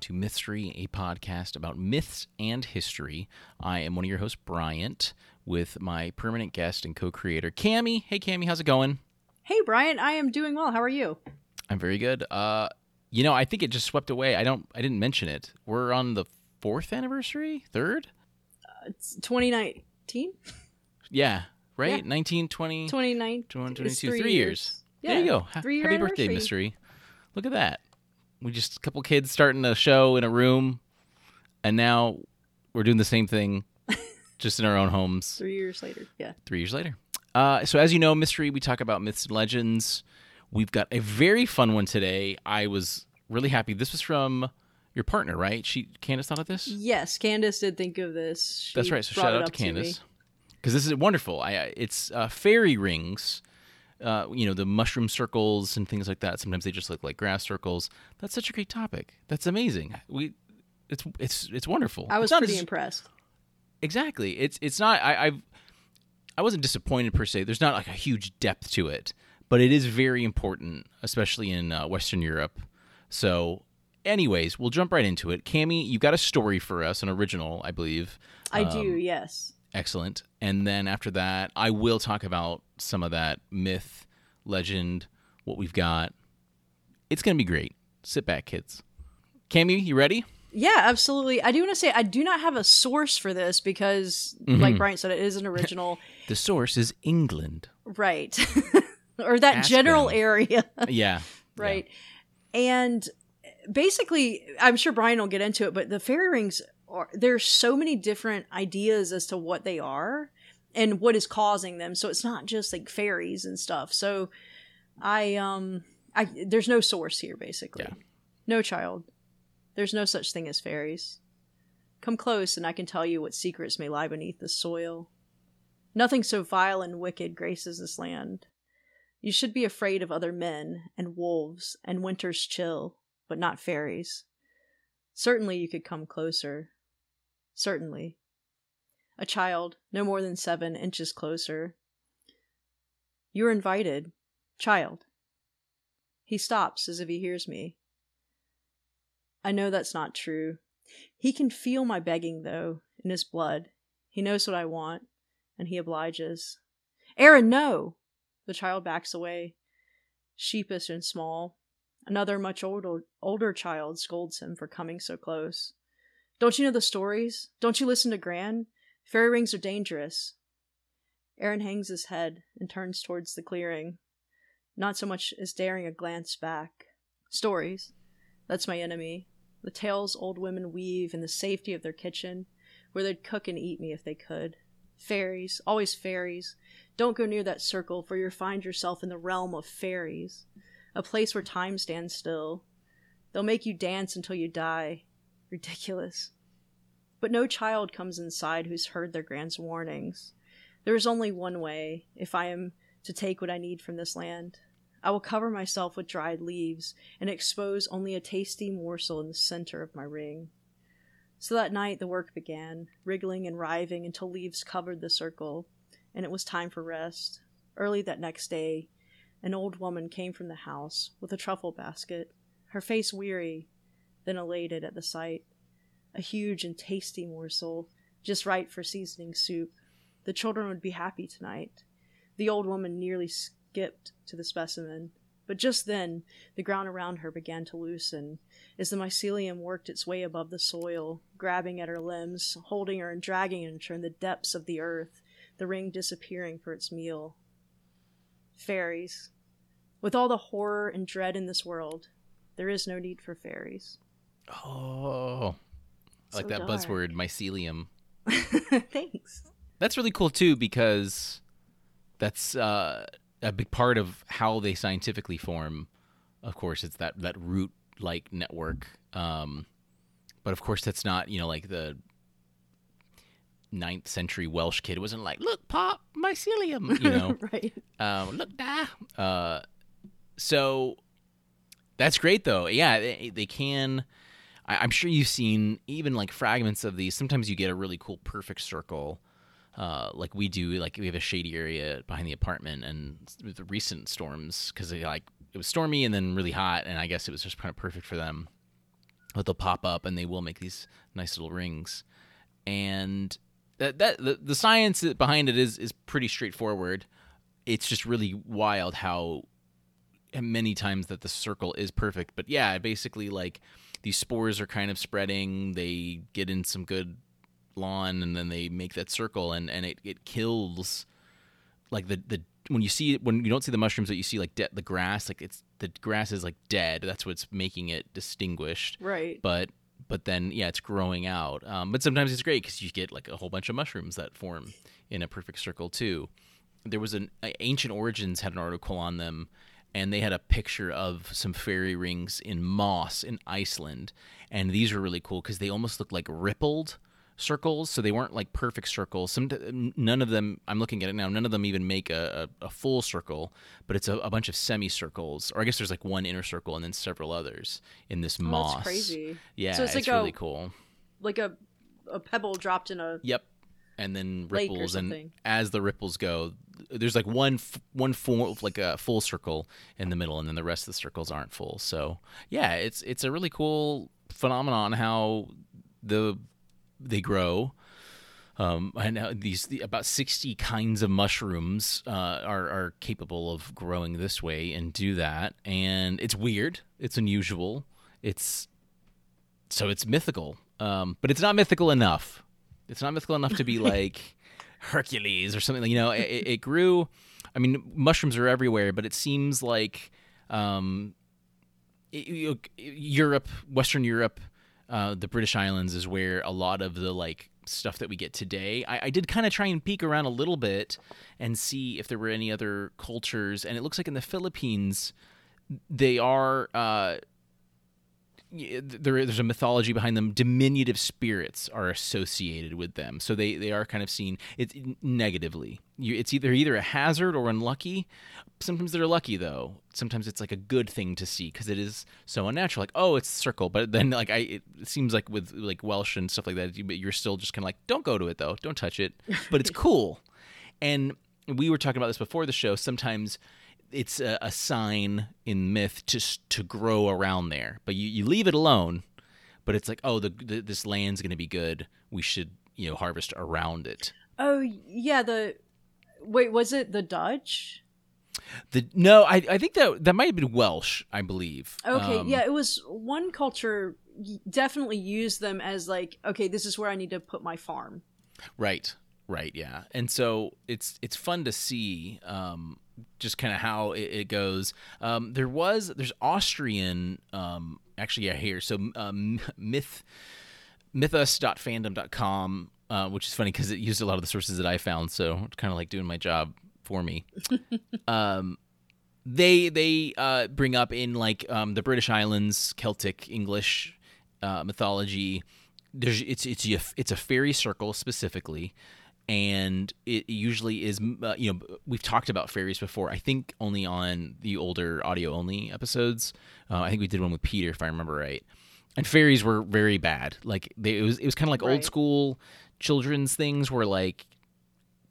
To Mystery, a podcast about myths and history. I am one of your hosts, Bryant, with my permanent guest and co creator, Cami. Hey, Cami, how's it going? Hey, Bryant, I am doing well. How are you? I'm very good. Uh, you know, I think it just swept away. I don't, I didn't mention it. We're on the fourth anniversary, third. Uh, it's 2019. Yeah, right. Yeah. 19, 20, 29, 22, three, three years. years. Yeah. There you go. Three Happy birthday, mystery. Look at that. We just a couple kids starting a show in a room, and now we're doing the same thing, just in our own homes. Three years later, yeah. Three years later. Uh, so as you know, mystery. We talk about myths and legends. We've got a very fun one today. I was really happy. This was from your partner, right? She Candace thought of this. Yes, Candace did think of this. She That's right. So shout out to Candace because this is wonderful. I it's uh, fairy rings uh, you know, the mushroom circles and things like that. Sometimes they just look like grass circles. That's such a great topic. That's amazing. We, it's it's it's wonderful. I was pretty as, impressed. Exactly. It's it's not. I I've, I wasn't disappointed per se. There's not like a huge depth to it, but it is very important, especially in uh, Western Europe. So, anyways, we'll jump right into it. Cami, you've got a story for us, an original, I believe. I um, do. Yes. Excellent. And then after that, I will talk about some of that myth, legend, what we've got. It's going to be great. Sit back, kids. Cami, you ready? Yeah, absolutely. I do want to say I do not have a source for this because, mm-hmm. like Brian said, it is an original. the source is England. Right. or that Ask general them. area. yeah. Right. Yeah. And basically, I'm sure Brian will get into it, but the fairy rings are there's so many different ideas as to what they are and what is causing them. So it's not just like fairies and stuff. So I um I there's no source here basically. Yeah. No child. There's no such thing as fairies. Come close and I can tell you what secrets may lie beneath the soil. Nothing so vile and wicked graces this land. You should be afraid of other men and wolves and winter's chill, but not fairies. Certainly you could come closer, Certainly. A child, no more than seven inches closer. You're invited. Child. He stops as if he hears me. I know that's not true. He can feel my begging, though, in his blood. He knows what I want, and he obliges. Aaron, no! The child backs away, sheepish and small. Another much older older child scolds him for coming so close. Don't you know the stories? Don't you listen to Gran? Fairy rings are dangerous. Aaron hangs his head and turns towards the clearing, not so much as daring a glance back. Stories. That's my enemy. The tales old women weave in the safety of their kitchen, where they'd cook and eat me if they could. Fairies, always fairies. Don't go near that circle, for you'll find yourself in the realm of fairies, a place where time stands still. They'll make you dance until you die, Ridiculous. But no child comes inside who's heard their grand's warnings. There is only one way, if I am to take what I need from this land. I will cover myself with dried leaves and expose only a tasty morsel in the center of my ring. So that night the work began, wriggling and writhing until leaves covered the circle, and it was time for rest. Early that next day, an old woman came from the house with a truffle basket, her face weary then elated at the sight. A huge and tasty morsel, just right for seasoning soup. The children would be happy tonight. The old woman nearly skipped to the specimen, but just then the ground around her began to loosen as the mycelium worked its way above the soil, grabbing at her limbs, holding her and dragging her in the depths of the earth, the ring disappearing for its meal. Fairies. With all the horror and dread in this world, there is no need for fairies. Oh, I like that dark. buzzword, mycelium. Thanks. That's really cool too because that's uh, a big part of how they scientifically form. Of course, it's that that root like network. Um, but of course, that's not you know like the ninth century Welsh kid wasn't like, look, pop, mycelium, you know, right? Um, look, da. Uh, so that's great though. Yeah, they, they can I, am sure you've seen even like fragments of these. Sometimes you get a really cool perfect circle. Uh, like we do, like we have a shady area behind the apartment, and with the recent storms, because like it was stormy and then really hot, and I guess it was just kind of perfect for them. but they'll pop up and they will make these nice little rings. And that that the, the science behind it is is pretty straightforward. It's just really wild how many times that the circle is perfect. But yeah, basically like these spores are kind of spreading. They get in some good lawn and then they make that circle and and it, it kills like the the when you see when you don't see the mushrooms that you see like de- the grass like it's the grass is like dead that's what's making it distinguished Right. but but then yeah it's growing out um, but sometimes it's great because you get like a whole bunch of mushrooms that form in a perfect circle too there was an uh, ancient origins had an article on them and they had a picture of some fairy rings in moss in iceland. And these were really cool because they almost looked like rippled circles. So they weren't like perfect circles. Some none of them i'm looking at it now none of them even make a, a, a full circle but it's a, a bunch of semicircles. Or i guess there's like one inner circle and then several others in this Oh, moss. that's crazy. yeah So it's it's, like a- really cool. Like a a pebble dropped in a Yep. And then ripples, and as the ripples go, there's like one f- one full like a full circle in the middle, and then the rest of the circles aren't full. So yeah, it's it's a really cool phenomenon how the they grow. Um, and these the, about sixty kinds of mushrooms uh, are are capable of growing this way and do that, and it's weird, it's unusual, it's so it's mythical, um, but it's not mythical enough. It's not mythical enough to be like Hercules or something. You know, it, it grew. I mean, mushrooms are everywhere, but it seems like um, Europe, Western Europe, uh, the British Islands is where a lot of the like stuff that we get today. I, I did kind of try and peek around a little bit and see if there were any other cultures, and it looks like in the Philippines they are. Uh, there, there's a mythology behind them. Diminutive spirits are associated with them, so they, they are kind of seen it negatively. You, it's either either a hazard or unlucky. Sometimes they're lucky though. Sometimes it's like a good thing to see because it is so unnatural. Like oh, it's a circle, but then like I, it seems like with like Welsh and stuff like that, you, you're still just kind of like don't go to it though, don't touch it. But it's cool, and we were talking about this before the show. Sometimes it's a, a sign in myth just to grow around there, but you, you leave it alone. But it's like, oh, the, the this land's going to be good. We should, you know, harvest around it. Oh yeah, the wait, was it the Dutch? The no, I I think that that might have been Welsh, I believe. Okay, Um, yeah, it was one culture definitely used them as like, okay, this is where I need to put my farm. Right. Right. Yeah. And so it's it's fun to see um, just kind of how it, it goes. Um, there was there's Austrian um, actually yeah here so um, myth mythos.fandom.com uh, which is funny because it used a lot of the sources that I found so it's kind of like doing my job for me. um, they they uh, bring up in like um, the British Islands Celtic English uh, mythology. There's it's it's a, it's a fairy circle specifically, and it usually is uh, you know we've talked about fairies before. I think only on the older audio only episodes. Uh, I think we did one with Peter if I remember right. And fairies were very bad. Like they, it was it was kind of like old school children's things where like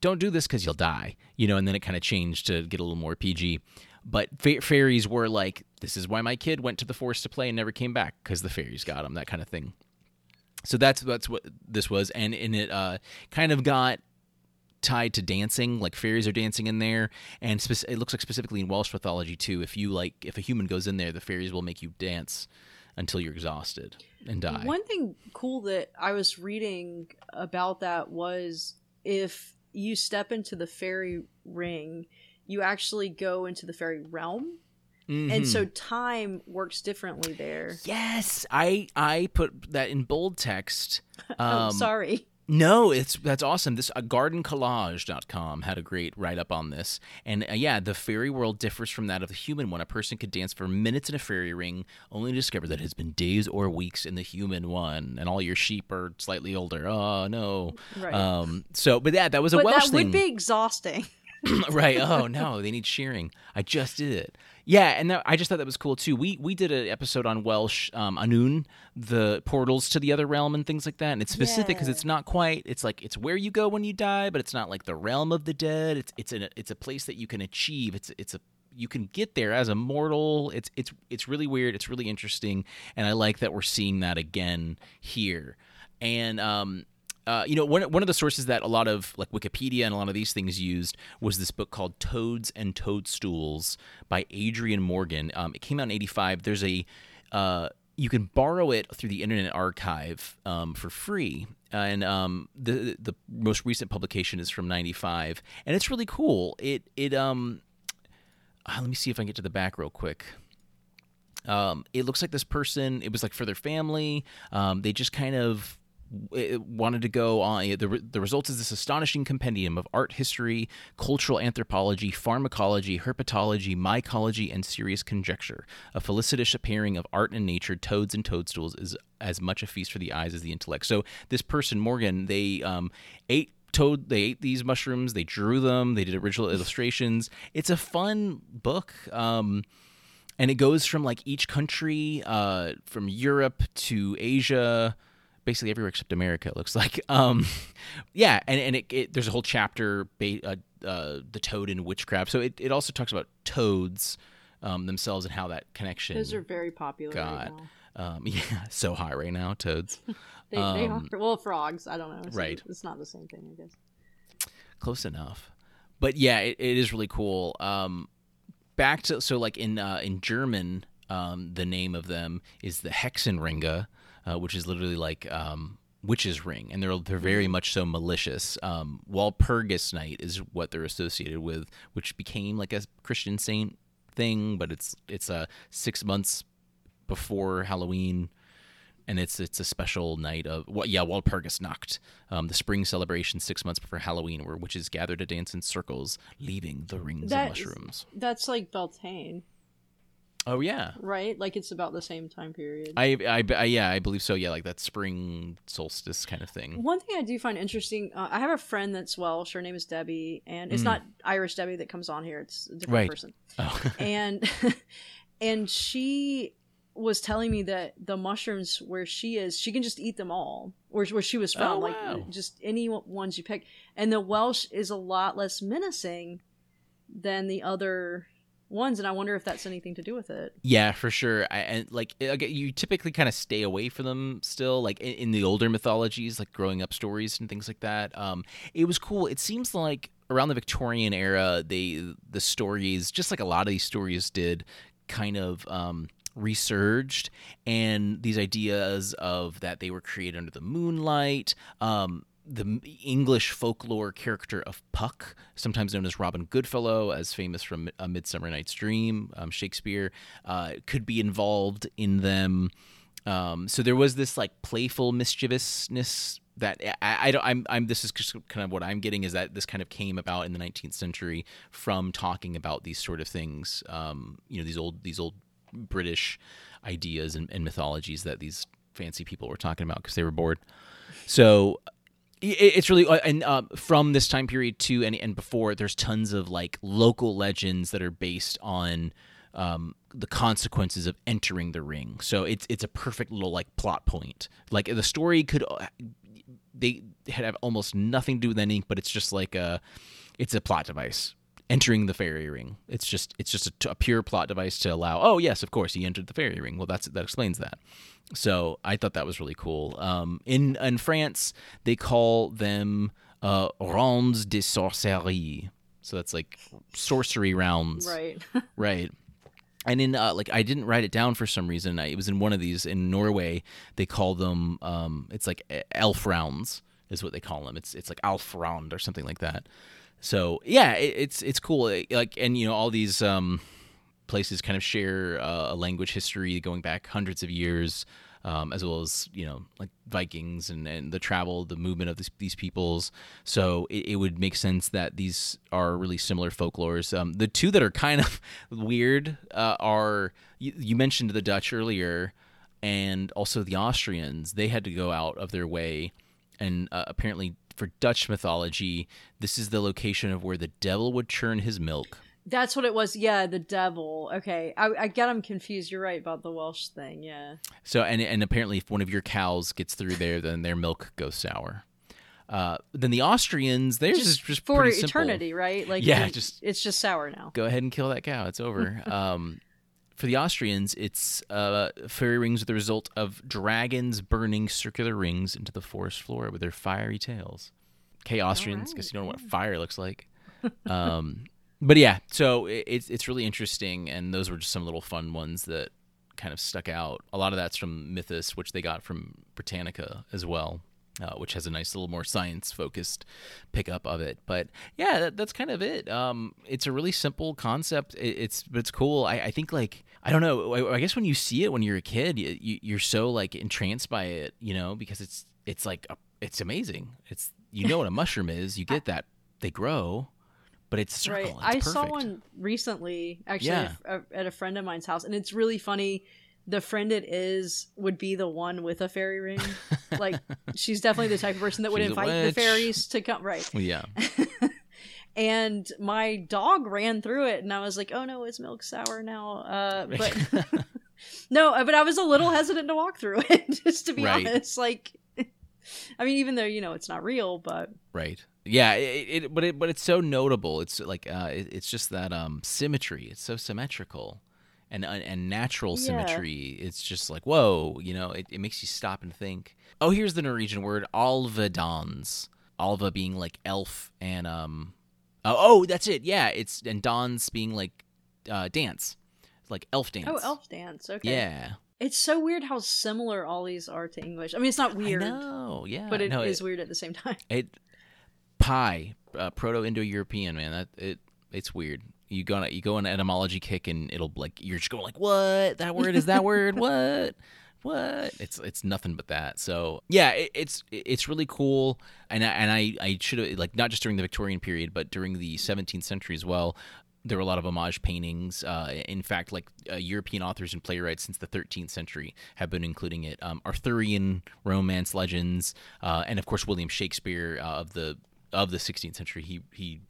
don't do this because you'll die, you know, and then it kind of changed to get a little more PG. But fa- fairies were like, this is why my kid went to the forest to play and never came back because the fairies got him, that kind of thing. So that's that's what this was, and and it uh, kind of got tied to dancing, like fairies are dancing in there, and spec- it looks like specifically in Welsh mythology too. If you like, if a human goes in there, the fairies will make you dance until you're exhausted and die. One thing cool that I was reading about that was if you step into the fairy ring, you actually go into the fairy realm. And Mhm. so time works differently there. Yes, I I put that in bold text. oh, Um, sorry. No, it's that's awesome. This uh, gardencollage.com had a great write up on this. And uh, yeah, the fairy world differs from that of the human one. A person could dance for minutes in a fairy ring only to discover that it has been days or weeks in the human one and all your sheep are slightly older. Oh no. Right. Um so but yeah, that was a but Welsh that thing. would be exhausting. right. Oh no, they need shearing. I just did it. Yeah, and that, I just thought that was cool too. We we did an episode on Welsh um, Annwn, the portals to the other realm and things like that. And it's specific because Yeah. it's not quite. It's like it's where you go when you die, but it's not like the realm of the dead. It's it's a it's a place that you can achieve. It's it's a you can get there as a mortal. It's it's it's really weird. It's really interesting, and I like that we're seeing that again here. And um, uh, you know, one one of the sources that a lot of like Wikipedia and a lot of these things used was this book called Toads and Toadstools by Adrian Morgan. Um, it came out in '85. There's a uh, you can borrow it through the Internet Archive um, for free, and um, the the most recent publication is from '95, and it's really cool. It it um, uh, let me see if I can get to the back real quick. Um, it looks like this person. It was like for their family. Um, they just kind of wanted to go on. The, the result is this astonishing compendium of art history, cultural anthropology, pharmacology, herpetology, mycology, and serious conjecture. A felicitous pairing of art and nature, toads and toadstools, is as much a feast for the eyes as the intellect. So this person, Morgan, they um, ate toad they ate these mushrooms they drew them they did original illustrations it's a fun book um, and it goes from like each country uh, from europe to asia basically everywhere except America. It looks like, um, yeah, and and it, it, there's a whole chapter, uh, uh, the toad in witchcraft. So it, it also talks about toads um, themselves and how that connection. Those are very popular got. right. Um, yeah, so high right now, toads. they, um, they are well, frogs. I don't know. It's, right, it's not the same thing, I guess. Close enough, but yeah, it, it is really cool. Um, back to so like in uh, in German, um, the name of them is the Hexenringe uh, which is literally like um, witch's ring, and they're they're very mm-hmm. much so malicious. Um, Walpurgis Night is what they're associated with, which became like a Christian saint thing, but it's it's a uh, six months before Halloween, and it's it's a special night of what yeah Walpurgis Nacht, um, the spring celebration six months before Halloween, where witches gather to dance in circles, leaving the rings that of mushrooms. Is, that's like Beltane. Oh yeah. Right? Like it's about the same time period. I, I, I yeah, I believe so. Yeah, like that spring solstice kind of thing. One thing I do find interesting, uh, I have a friend that's Welsh. Her name is Debbie, and it's mm. not Irish Debbie that comes on here. It's a different right. person. Oh. and and she was telling me that the mushrooms where she is, she can just eat them all. Or where she was from, oh, wow. like just any ones you pick. And the Welsh is a lot less menacing than the other ones and i wonder if that's anything to do with it. Yeah for sure. I, and like you typically kind of stay away from them still like in, in, the older mythologies like growing up stories and things like that. Um it was cool. It seems like around the victorian era they the stories just like a lot of these stories did kind of um resurged and these ideas of that they were created under the moonlight um the English folklore character of Puck, sometimes known as Robin Goodfellow, as famous from A Midsummer Night's Dream, um, Shakespeare, uh, could be involved in them. Um, so there was this like playful mischievousness that I, I don't I'm, I'm this is just kind of what I'm getting is that this kind of came about in the 19th century from talking about these sort of things um, you know these old these old British ideas and, and mythologies that these fancy people were talking about because they were bored so it's really uh, and uh, from this time period to and, and before there's tons of like local legends that are based on um, the consequences of entering the ring. So it's it's a perfect little like plot point. Like the story could uh, they have almost nothing to do with anything but it's just like a it's a plot device entering the fairy ring it's just it's just a, a pure plot device to allow oh yes of course he entered the fairy ring well that's that explains that so I thought that was really cool. Um, in in France, they call them uh, rondes de sorcellerie. So that's like sorcery rounds. Right. right. And in uh, like I didn't write it down for some reason. I, it was in one of these in Norway. They call them um, it's like elf rounds is what they call them. It's it's like elf round or something like that. So yeah, it, it's it's cool. Like and you know all these um, places kind of share uh, a language history going back hundreds of years, um, as well as you know like Vikings and, and the travel, the movement of this, these peoples. So it, it, would make sense that these are really similar folklores. Um, the two that are kind of weird uh, are you, you mentioned the Dutch earlier, and also the Austrians. They had to go out of their way, and uh, apparently for Dutch mythology, this is the location of where the devil would churn his milk that's what it was. Yeah, the devil. Okay, I, I get them confused. You're right about the Welsh thing. Yeah. So and and apparently, if one of your cows gets through there, then their milk goes sour. Uh, then the Austrians, theirs is just for pretty simple. eternity, right? Like Yeah, you- just- it's just sour now. Go ahead and kill that cow. It's over. um, for the Austrians, it's uh, fairy rings are the result of dragons burning circular rings into the forest floor with their fiery tails. Okay, Austrians, right, you don't know what fire looks like. um, but yeah, so it, it's it's really interesting, and those were just some little fun ones that kind of stuck out. A lot of that's from Mythos, which they got from Britannica as well. Uh, which has a nice little more science focused pickup of it. But yeah, that, that's kind of it. Um, it's a really simple concept. It, it's it's cool. I, I think like I don't know. I, I guess when you see it when you're a kid, you, you, you're so like entranced by it, you know, because it's it's like a, it's amazing. It's you know what a mushroom is. You get that they grow, but it's circle. Right. It's I perfect. saw one recently, actually, Yeah. at a- at a friend of mine's house, and it's really funny. The friend it is would be the one with a fairy ring. like she's definitely the type of person that would She's invite the fairies to come. Right. Yeah. and my dog ran through it, and I was like, "Oh no, it's milk sour now." Uh, but no, but I was a little hesitant to walk through it, just to be Right. honest. Like, I mean, even though you know it's not real, but Right. Yeah. It, it but it but it's so notable. It's like uh, it, it's just that um symmetry. It's so symmetrical, and uh, and natural Yeah. symmetry. It's just like whoa. You know, it, it makes you stop and think. Oh, here's the Norwegian word alvedans. Alva being like elf and um. Oh, oh, that's it. Yeah, it's and dans being like uh dance, like elf dance. oh, elf dance. Okay. Yeah. It's so weird how similar all these are to English. I mean, it's not weird, No. Yeah. but it is no, it- weird at the same time. It pie, uh, proto-indo-European man. That it it's weird. You go you go on an etymology kick and it'll like you're just going like what that word is that word what what it's it's nothing but that. So yeah, it, it's it's really cool. And I, and I I should have like not just during the Victorian period, but during the 17th century as well. There were a lot of homage paintings. Uh, in fact, like uh, European authors and playwrights since the 13th century have been including it. Um, Arthurian romance legends, uh, and of course William Shakespeare uh, of the of the 16th century. He he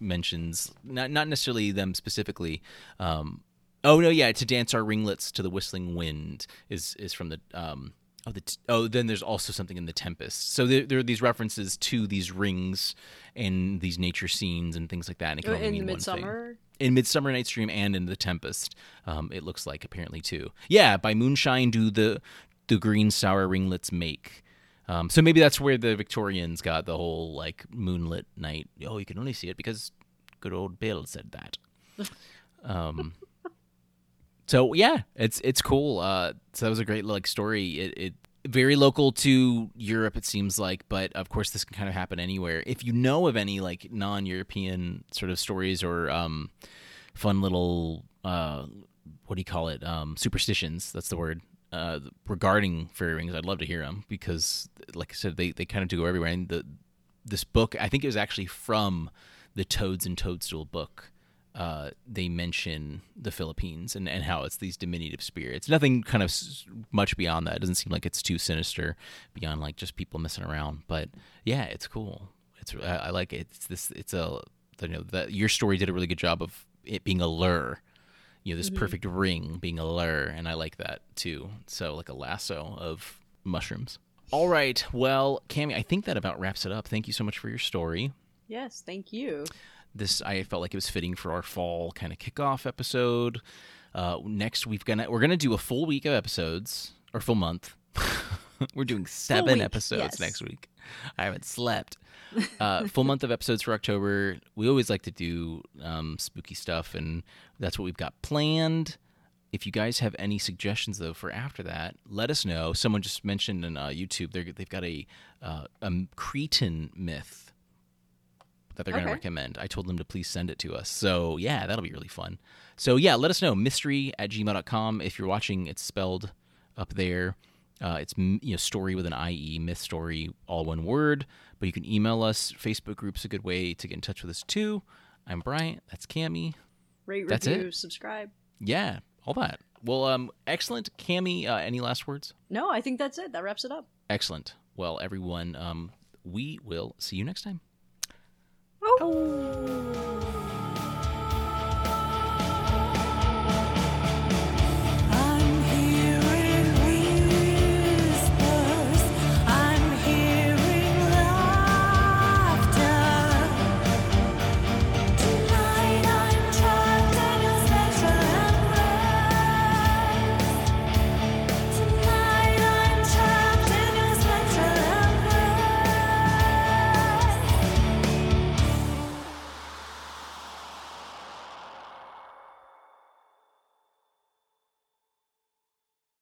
mentions not not necessarily them specifically. Um, oh no, yeah, to dance our ringlets to the whistling wind is is from the um, oh the t- oh then there's also something in the Tempest. So there, there are these references to these rings and these nature scenes and things like that. And it can only in mean one thing Midsummer. in Midsummer Night's Dream and in The Tempest. Um, it looks like apparently too. Yeah, by moonshine do the the green sour ringlets make. Um, so maybe that's where the Victorians got the whole like moonlit night. Oh, you can only see it because good old Bill said that. Um, so yeah, it's it's cool. Uh, so that was a great like story. It, it very local to Europe, it seems like, but of course this can kind of happen anywhere. If you know of any like non-European sort of stories or um, fun little uh, what do you call it? Um, superstitions. That's the word. Uh, regarding fairy rings, I'd love to hear them because, like I said, they, they kind of do go everywhere. And the this book, I think it was actually from the Toads and Toadstool book. Uh, they mention the Philippines and, and how it's these diminutive spirits. Nothing kind of s- much beyond that. It doesn't seem like it's too sinister beyond like just people messing around. But yeah, it's cool. It's I, I like it. It's this. It's a you know that your story did a really good job of it being a lure. You know, this perfect ring being a lure, and I like that too. So like a lasso of mushrooms. All right. Well, Cami, I think that about wraps it up. Thank you so much for your story. Yes, thank you. This I felt like it was fitting for our fall kind of kickoff episode. Uh, next, we've gonna we're gonna do a full week of episodes or full month. we're doing seven episodes yes. next week. I haven't slept. Uh, full month of episodes for October. We always like to do um, spooky stuff, and that's what we've got planned. If you guys have any suggestions though for after that, let us know. Someone just mentioned in uh, YouTube they're, they've got a uh, a Cretan myth that they're going to recommend. I told them to please send it to us. So yeah, that'll be really fun. So yeah, let us know. Mystery at gmail.com. If you're watching, it's spelled up there. Uh, it's you know story with an IE, myth story, all one word. But you can email us. Facebook group's a good way to get in touch with us too. I'm Bryant. That's Cami. Rate, That's review, it? subscribe. Yeah, all that. Well, um, excellent, Cami. Uh, any last words? No, I think that's it. That wraps it up. Excellent. Well, everyone, um, we will see you next time. Oh.